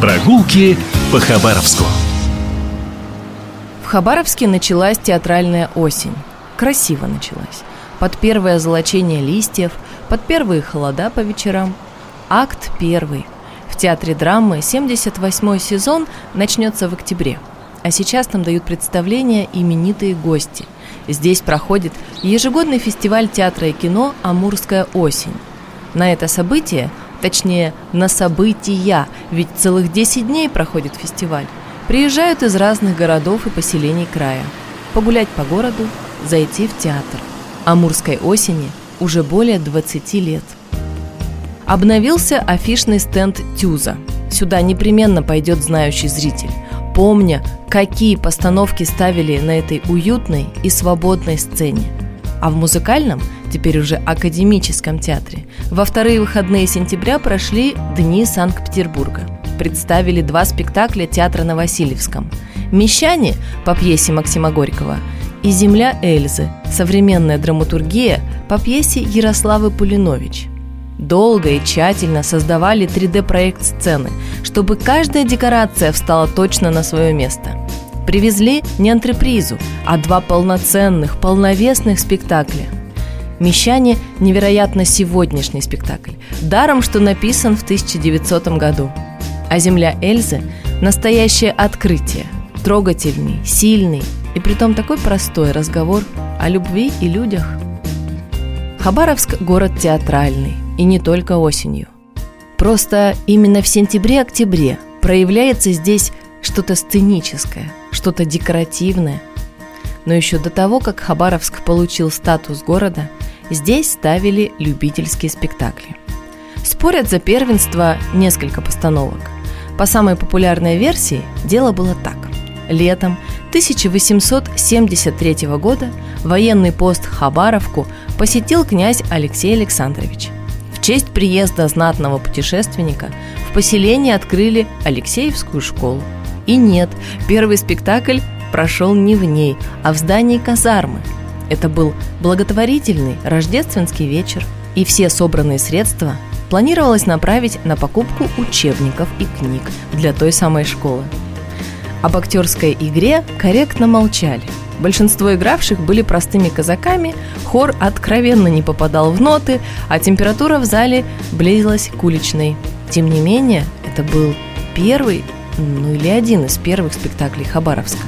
Прогулки по Хабаровску. В Хабаровске началась театральная осень. Красиво началась. Под первое золочение листьев, под первые холода по вечерам. Акт первый. В театре драмы 78 сезон начнется в октябре. А сейчас нам дают представление именитые гости. Здесь проходит ежегодный фестиваль театра и кино «Амурская осень». На это событие, точнее, на события, ведь целых 10 дней проходит фестиваль, приезжают из разных городов и поселений края. Погулять по городу, зайти в театр. Амурской осени уже более 20 лет. Обновился афишный стенд «Тюза». Сюда непременно пойдет знающий зритель, помня, какие постановки ставили на этой уютной и свободной сцене. А в музыкальном, теперь уже академическом театре, во вторые выходные сентября прошли Дни Санкт-Петербурга. Представили два спектакля театра на Васильевском. «Мещане» по пьесе Максима Горького и «Земля Эльзы» – современная драматургия по пьесе Ярославы Пулинович – Долго и тщательно создавали 3D-проект сцены, чтобы каждая декорация встала точно на свое место. Привезли не антрепризу, а два полноценных, полновесных спектакля. «Мещане» – невероятно сегодняшний спектакль, даром, что написан в 1900 году. А «Земля Эльзы» – настоящее открытие, трогательный, сильный и притом такой простой разговор о любви и людях. Хабаровск – город театральный – и не только осенью. Просто именно в сентябре-октябре проявляется здесь что-то сценическое, что-то декоративное. Но еще до того, как Хабаровск получил статус города, здесь ставили любительские спектакли. Спорят за первенство несколько постановок. По самой популярной версии дело было так. Летом 1873 года военный пост Хабаровку посетил князь Алексей Александрович – честь приезда знатного путешественника в поселении открыли Алексеевскую школу. И нет, первый спектакль прошел не в ней, а в здании казармы. Это был благотворительный рождественский вечер, и все собранные средства планировалось направить на покупку учебников и книг для той самой школы. Об актерской игре корректно молчали – Большинство игравших были простыми казаками, хор откровенно не попадал в ноты, а температура в зале близилась к уличной. Тем не менее, это был первый, ну или один из первых спектаклей Хабаровска.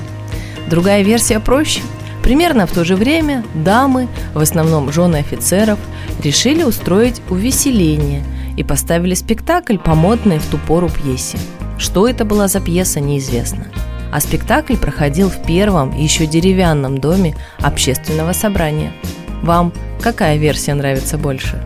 Другая версия проще. Примерно в то же время дамы, в основном жены офицеров, решили устроить увеселение и поставили спектакль по модной в ту пору пьесе. Что это была за пьеса, неизвестно а спектакль проходил в первом, еще деревянном доме общественного собрания. Вам какая версия нравится больше?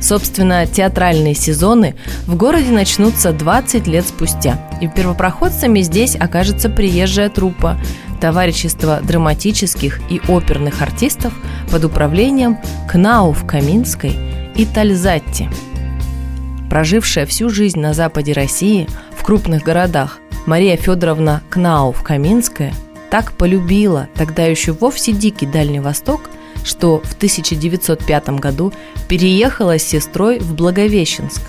Собственно, театральные сезоны в городе начнутся 20 лет спустя, и первопроходцами здесь окажется приезжая труппа товарищество драматических и оперных артистов под управлением Кнауф Каминской и Тальзатти. Прожившая всю жизнь на западе России, в крупных городах, Мария Федоровна Кнауф-Каминская так полюбила тогда еще вовсе дикий Дальний Восток, что в 1905 году переехала с сестрой в Благовещенск.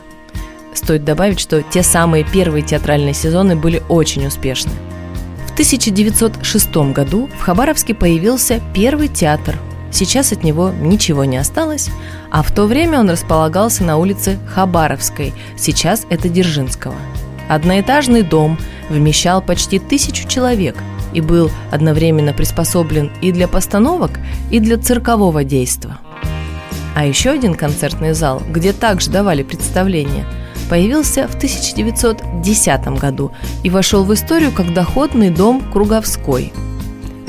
Стоит добавить, что те самые первые театральные сезоны были очень успешны. В 1906 году в Хабаровске появился первый театр. Сейчас от него ничего не осталось, а в то время он располагался на улице Хабаровской, сейчас это Дзержинского. Одноэтажный дом – вмещал почти тысячу человек и был одновременно приспособлен и для постановок, и для циркового действа. А еще один концертный зал, где также давали представления, появился в 1910 году и вошел в историю как доходный дом Круговской.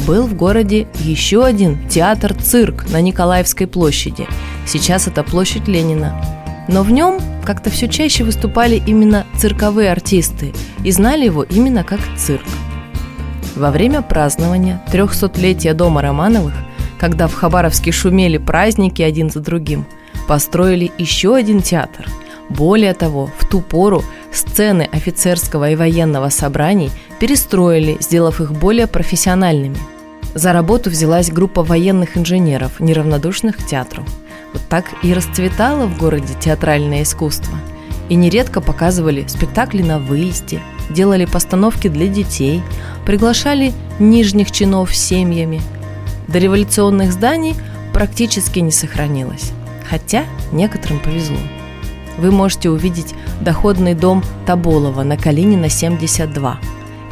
Был в городе еще один театр-цирк на Николаевской площади. Сейчас это площадь Ленина. Но в нем как-то все чаще выступали именно цирковые артисты и знали его именно как цирк. Во время празднования 300-летия дома Романовых, когда в Хабаровске шумели праздники один за другим, построили еще один театр. Более того, в ту пору сцены офицерского и военного собраний перестроили, сделав их более профессиональными. За работу взялась группа военных инженеров, неравнодушных к театру – вот так и расцветало в городе театральное искусство. И нередко показывали спектакли на выезде, делали постановки для детей, приглашали нижних чинов семьями. До революционных зданий практически не сохранилось, хотя некоторым повезло. Вы можете увидеть доходный дом Таболова на Калинина 72.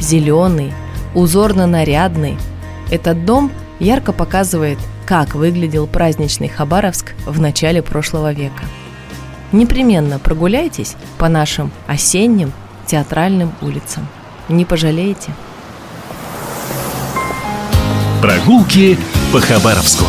Зеленый, узорно-нарядный. Этот дом ярко показывает, как выглядел праздничный Хабаровск в начале прошлого века. Непременно прогуляйтесь по нашим осенним театральным улицам. Не пожалеете. Прогулки по Хабаровску.